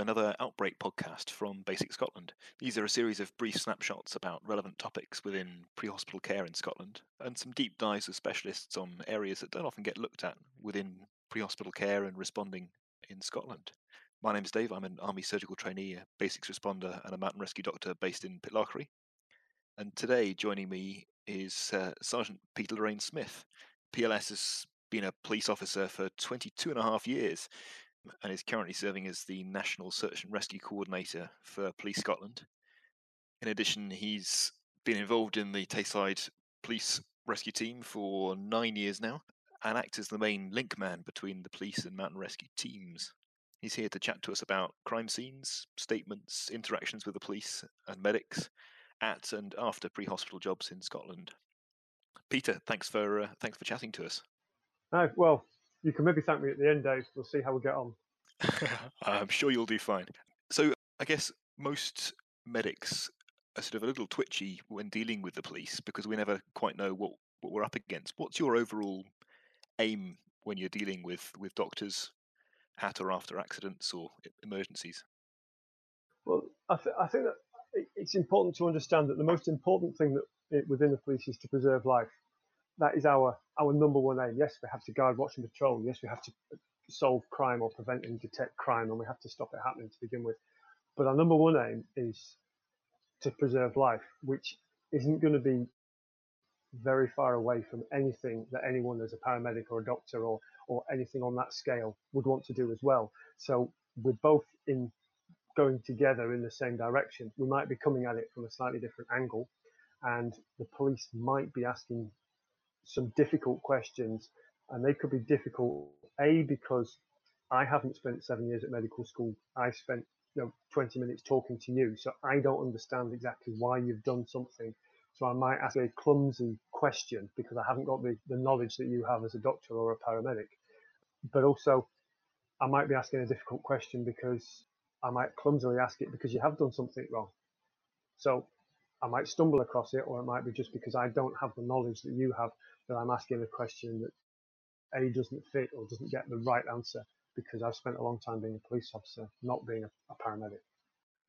another Outbreak podcast from BASICS Scotland. These are a series of brief snapshots about relevant topics within pre hospital care in Scotland and some deep dives with specialists on areas that don't often get looked at within pre hospital care and responding in Scotland. My name is Dave. I'm an Army surgical trainee, a basics responder, and a mountain rescue doctor based in Pitlochry. And today, joining me is uh, Sergeant Peter Lorraine Smith. PLS has been a police officer for 22 and a half years and is currently serving as the National Search and Rescue Coordinator for Police Scotland. In addition, he's been involved in the Tayside Police Rescue Team for nine years now and acts as the main link man between the police and mountain rescue teams. He's here to chat to us about crime scenes, statements, interactions with the police and medics at and after pre-hospital jobs in Scotland. Peter, thanks for uh, thanks for chatting to us. Uh, well, you can maybe thank me at the end, Dave. We'll see how we get on. I'm sure you'll do fine. So, I guess most medics are sort of a little twitchy when dealing with the police because we never quite know what, what we're up against. What's your overall aim when you're dealing with, with doctors at or after accidents or emergencies? Well, I, th- I think that it's important to understand that the most important thing that within the police is to preserve life that is our our number one aim. Yes, we have to guard, watch, and patrol. Yes, we have to solve crime or prevent and detect crime, and we have to stop it happening to begin with. But our number one aim is to preserve life, which isn't going to be very far away from anything that anyone as a paramedic or a doctor or or anything on that scale would want to do as well. So we're both in going together in the same direction. We might be coming at it from a slightly different angle, and the police might be asking some difficult questions, and they could be difficult. A because I haven't spent seven years at medical school. I spent you know 20 minutes talking to you, so I don't understand exactly why you've done something. So I might ask a clumsy question because I haven't got the, the knowledge that you have as a doctor or a paramedic. But also, I might be asking a difficult question because I might clumsily ask it because you have done something wrong. So I might stumble across it, or it might be just because I don't have the knowledge that you have that I'm asking a question that A doesn't fit or doesn't get the right answer because I've spent a long time being a police officer, not being a, a paramedic.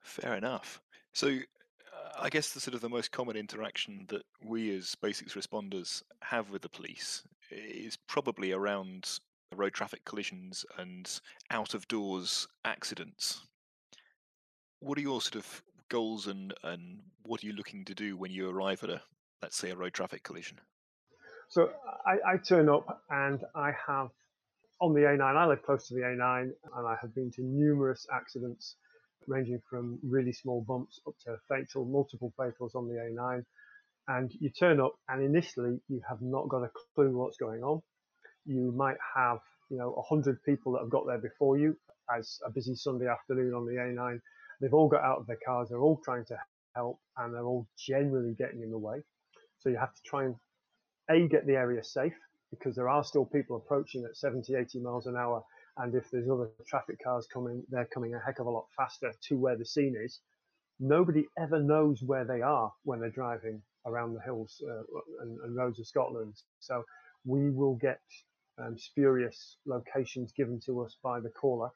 Fair enough. So, uh, I guess the sort of the most common interaction that we as basics responders have with the police is probably around road traffic collisions and out of doors accidents. What are your sort of goals and, and what are you looking to do when you arrive at a, let's say, a road traffic collision? So I, I turn up and I have on the A9, I live close to the A9 and I have been to numerous accidents ranging from really small bumps up to fatal, multiple fatals on the A9. And you turn up and initially you have not got a clue what's going on. You might have, you know, 100 people that have got there before you as a busy Sunday afternoon on the A9 They've all got out of their cars, they're all trying to help, and they're all generally getting in the way. So you have to try and A, get the area safe, because there are still people approaching at 70, 80 miles an hour. And if there's other traffic cars coming, they're coming a heck of a lot faster to where the scene is. Nobody ever knows where they are when they're driving around the hills uh, and, and, roads of Scotland. So we will get um, spurious locations given to us by the caller.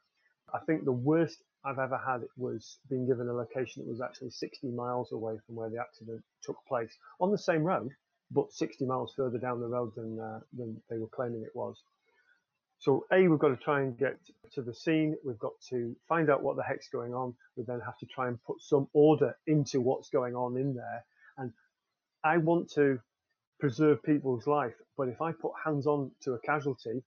I think the worst I've ever had it was being given a location that was actually 60 miles away from where the accident took place on the same road, but 60 miles further down the road than, uh, than they were claiming it was. So A, we've got to try and get to the scene. We've got to find out what the heck's going on. We then have to try and put some order into what's going on in there. And I want to preserve people's life, but if I put hands on to a casualty,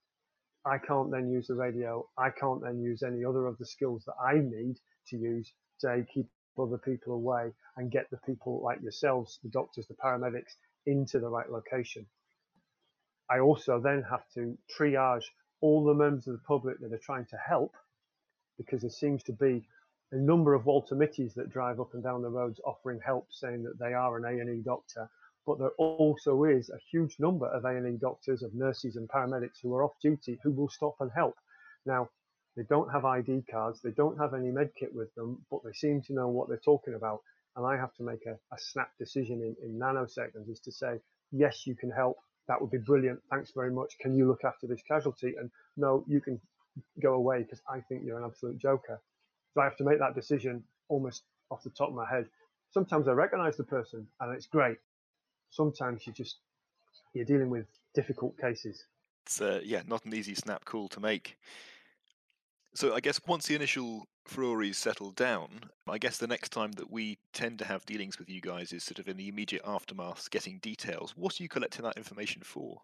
I can't then use the radio. I can't then use any other of the skills that I need to use to keep other people away and get the people like yourselves, the doctors, the paramedics, into the right location. I also then have to triage all the members of the public that are trying to help because there seems to be a number of Walter Mitties that drive up and down the roads offering help, saying that they are an A&E doctor but there also is a huge number of A&E doctors, of nurses and paramedics who are off duty who will stop and help. Now, they don't have ID cards, they don't have any med kit with them, but they seem to know what they're talking about. And I have to make a, a snap decision in, in nanoseconds is to say, yes, you can help. That would be brilliant. Thanks very much. Can you look after this casualty? And no, you can go away because I think you're an absolute joker. So I have to make that decision almost off the top of my head. Sometimes I recognize the person and it's great. Sometimes you just you're dealing with difficult cases. It's uh, yeah, not an easy snap call to make. So I guess once the initial furore settled down, I guess the next time that we tend to have dealings with you guys is sort of in the immediate aftermath, getting details. What are you collecting that information for?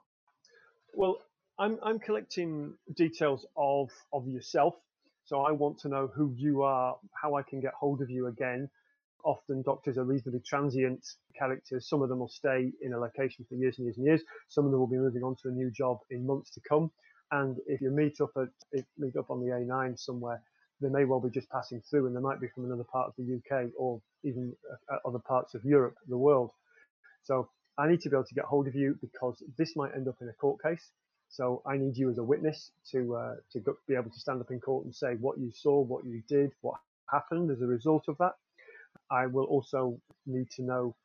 Well, I'm I'm collecting details of of yourself. So I want to know who you are, how I can get hold of you again. Often doctors are reasonably transient characters. Some of them will stay in a location for years and years and years. Some of them will be moving on to a new job in months to come. And if you meet up at meet up on the A9 somewhere, they may well be just passing through, and they might be from another part of the UK or even uh, other parts of Europe, the world. So I need to be able to get hold of you because this might end up in a court case. So I need you as a witness to uh, to go, be able to stand up in court and say what you saw, what you did, what happened as a result of that. I will also need to know,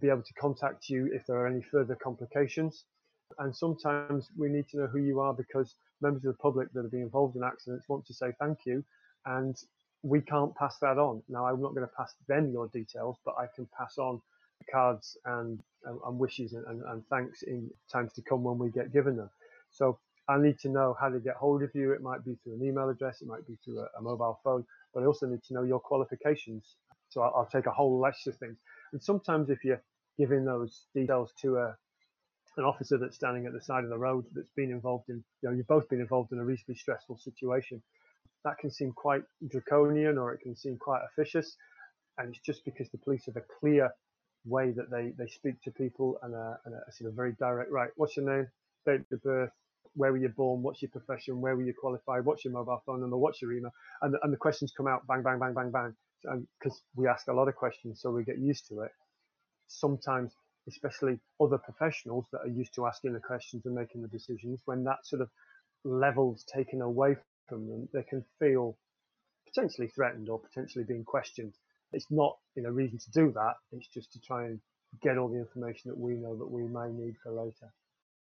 be able to contact you if there are any further complications. And sometimes we need to know who you are because members of the public that have been involved in accidents want to say thank you, and we can't pass that on. Now, I'm not going to pass them your details, but I can pass on cards and, and, wishes and, and, and, thanks in times to come when we get given them. So I need to know how to get hold of you. It might be through an email address, it might be through a, a mobile phone, but I also need to know your qualifications. So I'll, I'll take a whole list of things. And sometimes if you're giving those details to a an officer that's standing at the side of the road that's been involved in, you know, you've both been involved in a reasonably stressful situation. That can seem quite draconian or it can seem quite officious. And it's just because the police have a clear way that they, they speak to people and a, and a sort of very direct, right, what's your name, date of birth, where were you born, what's your profession, where were you qualified, what's your mobile phone number, what's your email, and and the questions come out bang, bang, bang, bang, bang. Because um, we ask a lot of questions, so we get used to it. Sometimes especially other professionals that are used to asking the questions and making the decisions, when that sort of level's taken away from them, they can feel potentially threatened or potentially being questioned. It's not you know reason to do that. It's just to try and get all the information that we know that we may need for later.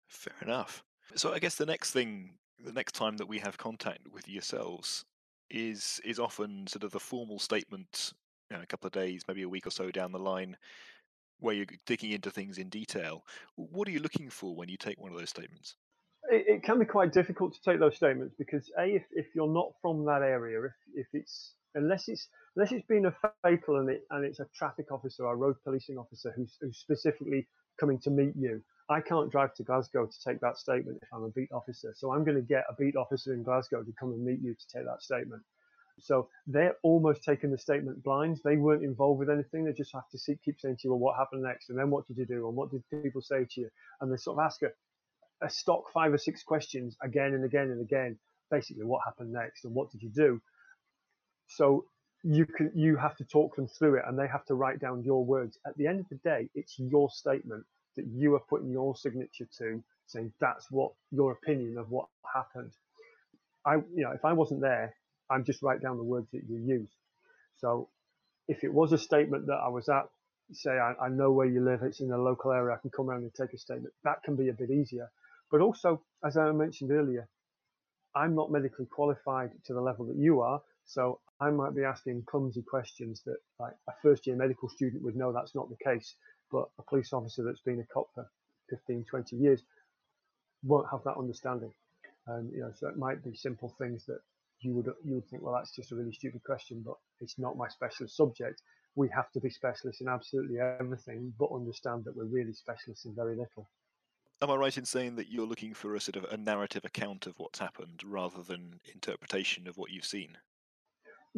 Fair enough. So I guess the next thing, the next time that we have contact with yourselves, is is often sort of the formal statement. You know, a couple of days, maybe a week or so down the line, where you're digging into things in detail. What are you looking for when you take one of those statements? It, it can be quite difficult to take those statements because a if, if you're not from that area, if, if it's unless it's unless it's been a fatal and it and it's a traffic officer or a road policing officer who's, who's specifically coming to meet you, I can't drive to Glasgow to take that statement if I'm a beat officer. So I'm going to get a beat officer in Glasgow to come and meet you to take that statement. So they're almost taking the statement blind. They weren't involved with anything. They just have to see, keep saying to you, well, what happened next? And then what did you do? And what did people say to you? And they sort of ask a, a stock five or six questions again and again and again. Basically, what happened next and what did you do? So you can you have to talk them through it and they have to write down your words. At the end of the day, it's your statement that you are putting your signature to, saying that's what your opinion of what happened. I, you know, if I wasn't there, I'm just write down the words that you use. So if it was a statement that I was at, say I, I, know where you live, it's in the local area, I can come around and take a statement. That can be a bit easier. But also, as I mentioned earlier, I'm not medically qualified to the level that you are. So I might be asking clumsy questions that like a first year medical student would know that's not the case. But a police officer that's been a cop for 15, 20 years won't have that understanding. And you know, so it might be simple things that you would you would think, well, that's just a really stupid question, but it's not my specialist subject. We have to be specialists in absolutely everything, but understand that we're really specialists in very little. Am I right in saying that you're looking for a sort of a narrative account of what's happened rather than interpretation of what you've seen?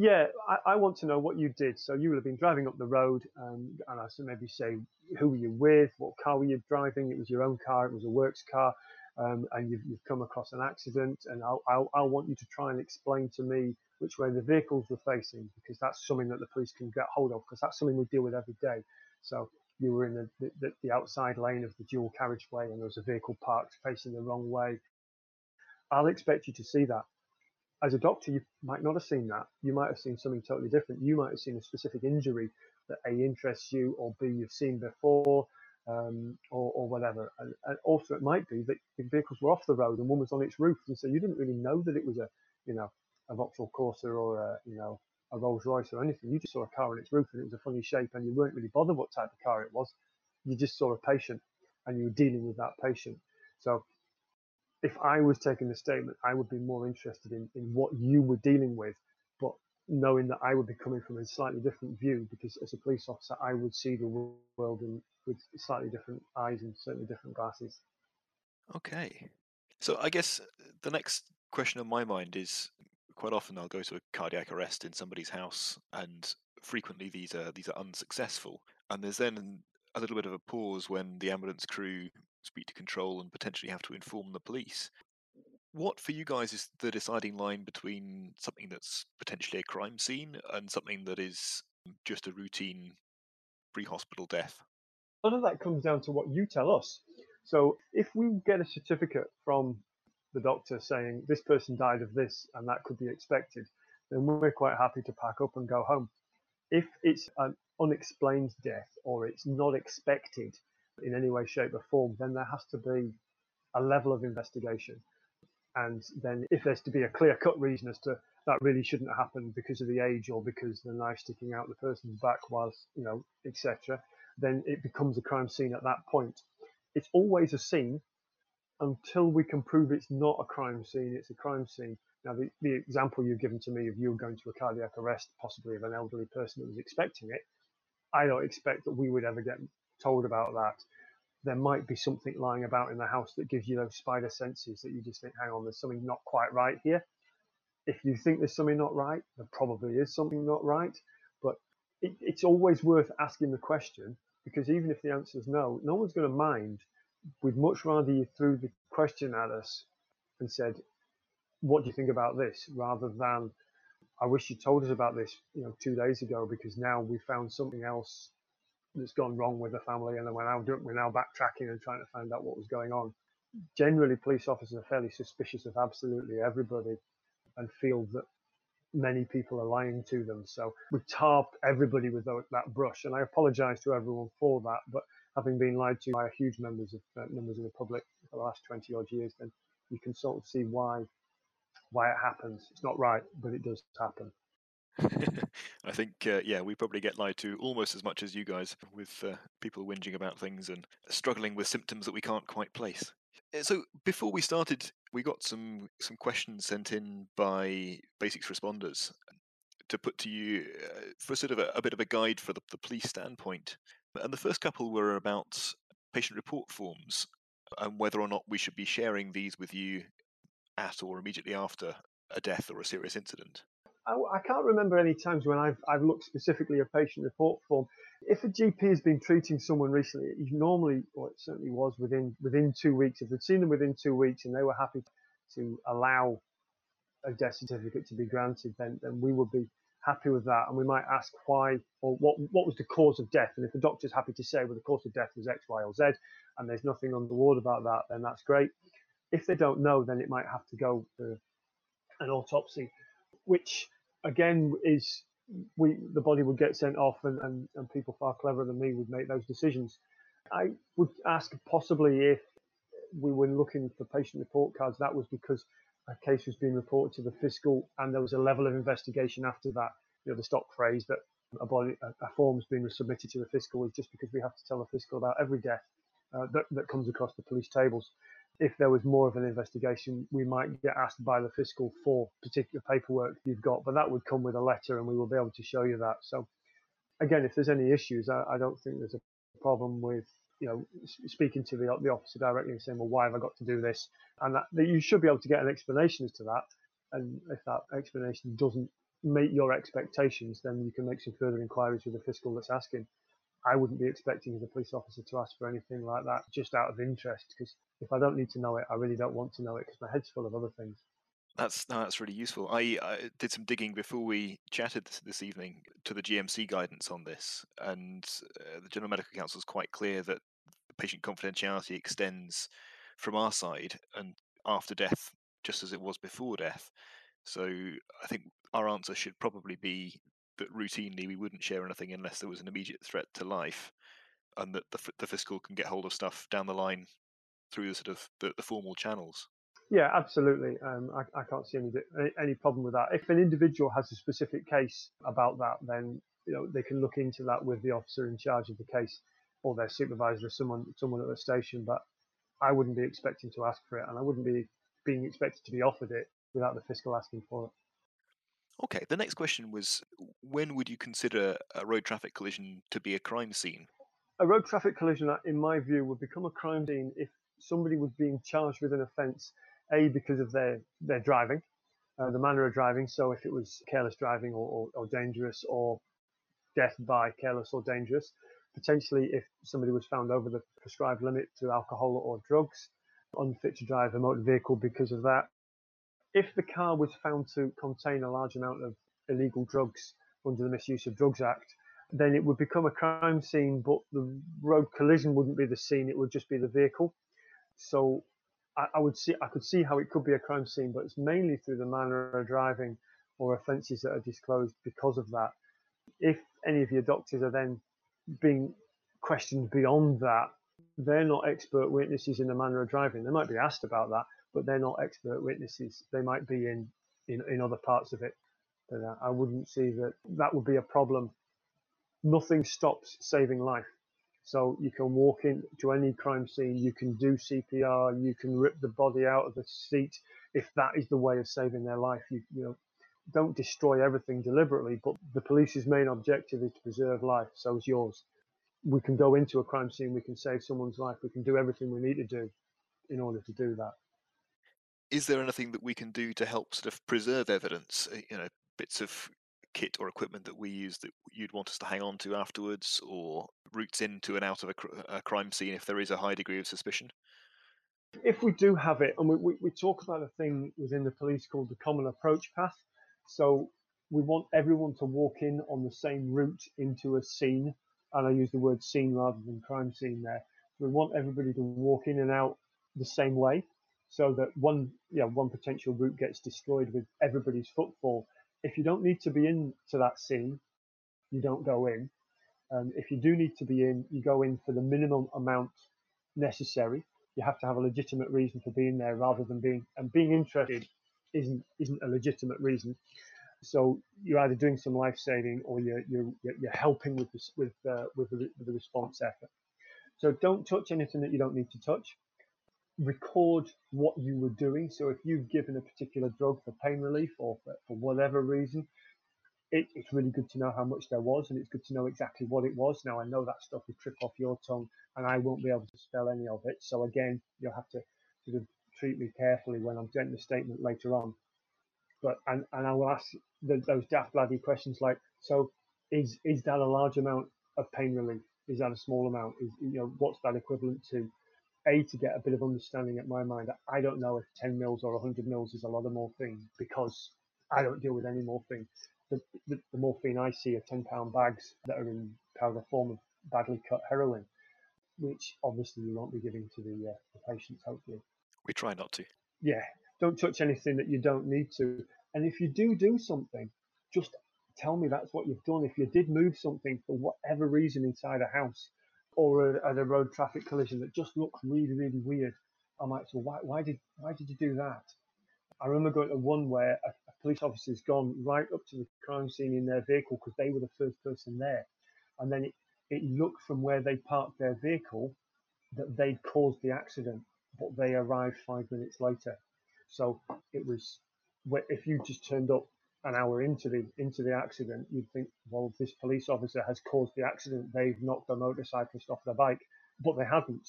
Yeah, I, I want to know what you did. So you will have been driving up the road, um, and I said maybe say who were you with, what car were you driving? It was your own car, it was a works car um, and you've, you've, come across an accident, and I'll, I'll, I'll, want you to try and explain to me which way the vehicles were facing, because that's something that the police can get hold of, because that's something we deal with every day. So you were in the, the, the outside lane of the dual carriageway, and there was a vehicle parked facing the wrong way. I'll expect you to see that. As a doctor, you might not have seen that. You might have seen something totally different. You might have seen a specific injury that A interests you, or B you've seen before, um, or, or, whatever. And, and, also, it might be that the vehicles were off the road and one was on its roof, and so you didn't really know that it was a, you know, a Vauxhall Corsa or a, you know, a Rolls Royce or anything. You just saw a car on its roof and it was a funny shape, and you weren't really bothered what type of car it was. You just saw a patient, and you were dealing with that patient. So, if I was taking the statement, I would be more interested in, in what you were dealing with, but knowing that I would be coming from a slightly different view because as a police officer, I would see the world in, with slightly different eyes and certainly different glasses. Okay. So I guess the next question on my mind is quite often I'll go to a cardiac arrest in somebody's house, and frequently these are these are unsuccessful. And there's then a little bit of a pause when the ambulance crew speak to control and potentially have to inform the police. What for you guys is the deciding line between something that's potentially a crime scene and something that is just a routine pre-hospital death? None of that comes down to what you tell us. So if we get a certificate from the doctor saying this person died of this and that could be expected, then we're quite happy to pack up and go home. If it's an unexplained death or it's not expected in any way, shape, or form, then there has to be a level of investigation. And then, if there's to be a clear cut reason as to that really shouldn't happen because of the age or because the knife sticking out the person's back whilst, you know, etc., then it becomes a crime scene at that point. It's always a scene until we can prove it's not a crime scene, it's a crime scene. Now, the, the example you've given to me of you going to a cardiac arrest, possibly of an elderly person that was expecting it, I don't expect that we would ever get told about that. There might be something lying about in the house that gives you those spider senses that you just think, hang on, there's something not quite right here. If you think there's something not right, there probably is something not right. But it, it's always worth asking the question because even if the answer is no, no one's going to mind we'd much rather you threw the question at us and said, "What do you think about this?" rather than, "I wish you told us about this, you know, two days ago because now we found something else that's gone wrong with the family, and then we're now we're now backtracking and trying to find out what was going on." Generally, police officers are fairly suspicious of absolutely everybody and feel that many people are lying to them. So we tarp everybody with that brush, and I apologise to everyone for that, but having been lied to by a huge numbers of uh, members of the public for the last 20 odd years, then you can sort of see why why it happens. It's not right, but it does happen. I think, uh, yeah, we probably get lied to almost as much as you guys with uh, people whinging about things and struggling with symptoms that we can't quite place. Uh, so before we started, we got some some questions sent in by basics responders to put to you uh, for sort of a, a, bit of a guide for the, the police standpoint. And the first couple were about patient report forms and whether or not we should be sharing these with you at or immediately after a death or a serious incident. I, I can't remember any times when I've, I've looked specifically at patient report form. If a GP has been treating someone recently, normally, or it certainly was within within two weeks, if they'd seen them within two weeks and they were happy to allow a death certificate to be granted, then, then we would be happy with that, and we might ask why or what what was the cause of death. And if the doctor's happy to say, well, the cause of death was X, Y, or Z, and there's nothing untoward about that, then that's great. If they don't know, then it might have to go for an autopsy, which again is we the body would get sent off, and, and, and people far cleverer than me would make those decisions. I would ask possibly if we were looking for patient report cards, that was because a case was being reported to the fiscal, and there was a level of investigation after that. You know, the stock phrase that a, body, a, form has been submitted to the fiscal is just because we have to tell the fiscal about every death uh, that, that comes across the police tables. If there was more of an investigation, we might get asked by the fiscal for particular paperwork you've got, but that would come with a letter, and we will be able to show you that. So, again, if there's any issues, I, I don't think there's a problem with you know, speaking to the, the officer directly and saying, well, why have I got to do this? And that, that you should be able to get an explanation as to that. And if that explanation doesn't meet your expectations, then you can make some further inquiries with the fiscal that's asking. I wouldn't be expecting as a police officer to ask for anything like that just out of interest because if I don't need to know it, I really don't want to know it because my head's full of other things. That's no, that's really useful. I, I, did some digging before we chatted this, this, evening to the GMC guidance on this, and uh, the General Medical Council is quite clear that patient confidentiality extends from our side and after death, just as it was before death. So I think our answer should probably be that routinely we wouldn't share anything unless there was an immediate threat to life, and that the, the fiscal can get hold of stuff down the line through the sort of the, the formal channels. Yeah, absolutely. Um, I, I, can't see any any problem with that. If an individual has a specific case about that, then you know they can look into that with the officer in charge of the case, or their supervisor, or someone someone at the station. But I wouldn't be expecting to ask for it, and I wouldn't be being expected to be offered it without the fiscal asking for it. Okay, the next question was when would you consider a road traffic collision to be a crime scene? A road traffic collision, uh, in my view, would become a crime scene if somebody was being charged with an offence, A, because of their, their driving, uh, the manner of driving. So if it was careless driving or, or, or dangerous or death by careless or dangerous, potentially if somebody was found over the prescribed limit to alcohol or drugs, unfit to drive a motor vehicle because of that, if the car was found to contain a large amount of illegal drugs under the Misuse of Drugs Act, then it would become a crime scene, but the road collision wouldn't be the scene; it would just be the vehicle. So I, I would see, I could see how it could be a crime scene, but it's mainly through the manner of driving or offences that are disclosed because of that. If any of your doctors are then being questioned beyond that, they're not expert witnesses in the manner of driving. They might be asked about that, but they're not expert witnesses. They might be in, in, in other parts of it. But I wouldn't see that that would be a problem. Nothing stops saving life. So you can walk into any crime scene, you can do CPR, you can rip the body out of the seat if that is the way of saving their life. You, you know, don't destroy everything deliberately, but the police's main objective is to preserve life. So is yours. We can go into a crime scene, we can save someone's life, we can do everything we need to do in order to do that is there anything that we can do to help sort of preserve evidence? Uh, you know, bits of kit or equipment that we use that you'd want us to hang on to afterwards, or routes into and out of a, cr- a crime scene if there is a high degree of suspicion? If we do have it, and we, we, we talk about a thing within the police called the common approach path. So we want everyone to walk in on the same route into a scene, and I use the word scene rather than crime scene there. We want everybody to walk in and out the same way so that one know, one potential route gets destroyed with everybody's footfall. If you don't need to be into that scene, you don't go in. Um, if you do need to be in, you go in for the minimum amount necessary. You have to have a legitimate reason for being there rather than being and being interested isn't isn't a legitimate reason. So you're either doing some life saving or you're you're you're helping with this with uh, with the, with the response effort. So don't touch anything that you don't need to touch record what you were doing. So if you've given a particular drug for pain relief or for, for whatever reason, it, it's really good to know how much there was and it's good to know exactly what it was. Now I know that stuff will trip off your tongue and I won't be able to spell any of it. So again, you'll have to sort of treat me carefully when I'm getting the statement later on. But and, and I will ask the, those daft bloody questions like, so is is that a large amount of pain relief? Is that a small amount? Is you know what's that equivalent to? A to get a bit of understanding at my mind. I don't know if 10 mils or 100 mils is a lot of morphine because I don't deal with any morphine. The, the, the morphine I see are 10 pound bags that are in powder form of badly cut heroin, which obviously you won't be giving to the, uh, the patients, hopefully. We try not to. Yeah, don't touch anything that you don't need to. And if you do do something, just tell me that's what you've done. If you did move something for whatever reason inside a house, or a, at a road traffic collision that just looks really, really weird. I'm like, so why, why did why did you do that? I remember going to one where a, a police officer's gone right up to the crime scene in their vehicle because they were the first person there, and then it, it looked from where they parked their vehicle that they'd caused the accident, but they arrived five minutes later. So it was if you just turned up an hour into the into the accident, you'd think, well, this police officer has caused the accident. They've knocked the motorcyclist off their bike, but they hadn't.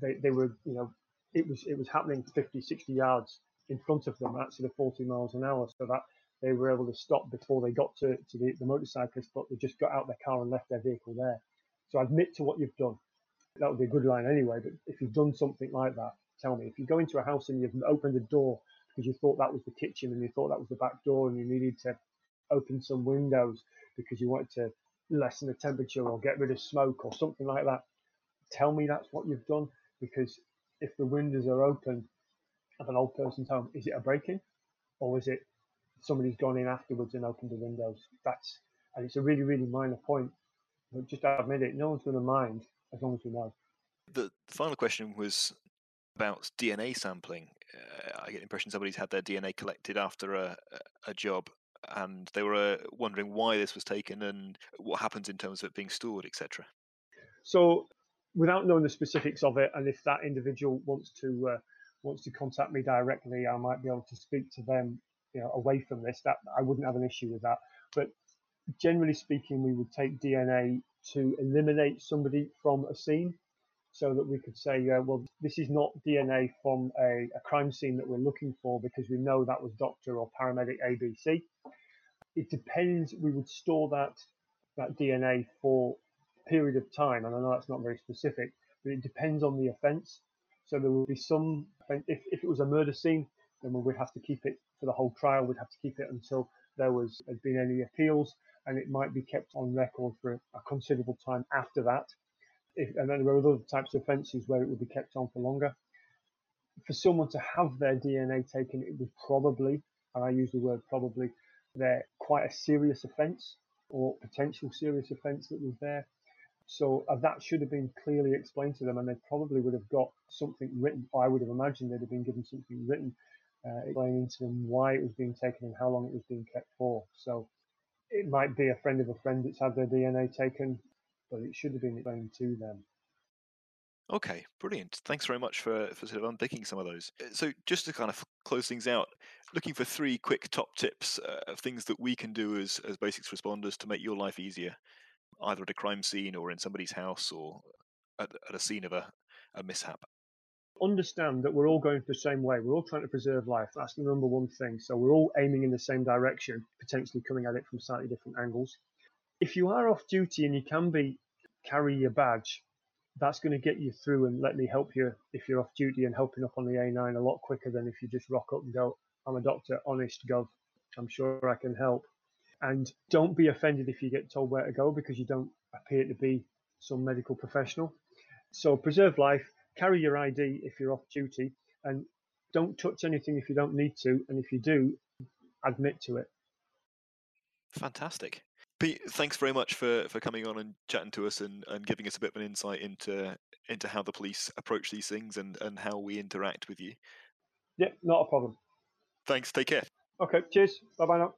They they were, you know, it was it was happening 50, 60 yards in front of them at sort of 40 miles an hour, so that they were able to stop before they got to, to the, the motorcyclist, but they just got out their car and left their vehicle there. So admit to what you've done. That would be a good line anyway. But if you've done something like that, tell me. If you go into a house and you've opened a door because you thought that was the kitchen and you thought that was the back door and you needed to open some windows because you wanted to lessen the temperature or get rid of smoke or something like that. Tell me that's what you've done because if the windows are open of an old person's home, is it a break-in or is it somebody's gone in afterwards and opened the windows? That's and it's a really really minor point, but just admit it. No one's going to mind as long as we know. The final question was about DNA sampling uh, I get the impression somebody's had their DNA collected after a, a job and they were uh, wondering why this was taken and what happens in terms of it being stored, etc. So, without knowing the specifics of it, and if that individual wants to uh, wants to contact me directly, I might be able to speak to them, you know, away from this. That I wouldn't have an issue with that. But generally speaking, we would take DNA to eliminate somebody from a scene so that we could say, uh, well, this is not DNA from a, a, crime scene that we're looking for because we know that was doctor or paramedic ABC. It depends. We would store that that DNA for a period of time, and I know that's not very specific, but it depends on the offence. So there will be some. If, if it was a murder scene, then we would have to keep it for the whole trial. We'd have to keep it until there was had been any appeals, and it might be kept on record for a considerable time after that if, and then there are other types of offences where it would be kept on for longer. For someone to have their DNA taken, it was probably, and I use the word probably, they're quite a serious offence or potential serious offence that was there. So uh, that should have been clearly explained to them, and they probably would have got something written. I would have imagined they'd have been given something written uh, explaining to them why it was being taken and how long it was being kept for. So it might be a friend of a friend that's had their DNA taken but it should have been explained to them. Okay, brilliant. Thanks very much for, for sort of unpicking some of those. Uh, so, just to kind of close things out, looking for three quick top tips uh, of things that we can do as, as basics responders to make your life easier, either at a crime scene or in somebody's house or at, at a scene of a, a mishap. Understand that we're all going the same way. We're all trying to preserve life. That's the number one thing. So, we're all aiming in the same direction, potentially coming at it from slightly different angles if you are off duty and you can be carry your badge, that's going to get you through and let me help you if you're off duty and helping up on the A9 a lot quicker than if you just rock up and go, I'm a doctor, honest gov, I'm sure I can help. And don't be offended if you get told where to go because you don't appear to be some medical professional. So preserve life, carry your ID if you're off duty, and don't touch anything if you don't need to. And if you do, admit to it. Fantastic. Pete, thanks very much for, for coming on and chatting to us and, and giving us a bit of an insight into into how the police approach these things and, and how we interact with you. Yeah, not a problem. Thanks. Take care. Okay. Cheers. Bye bye now.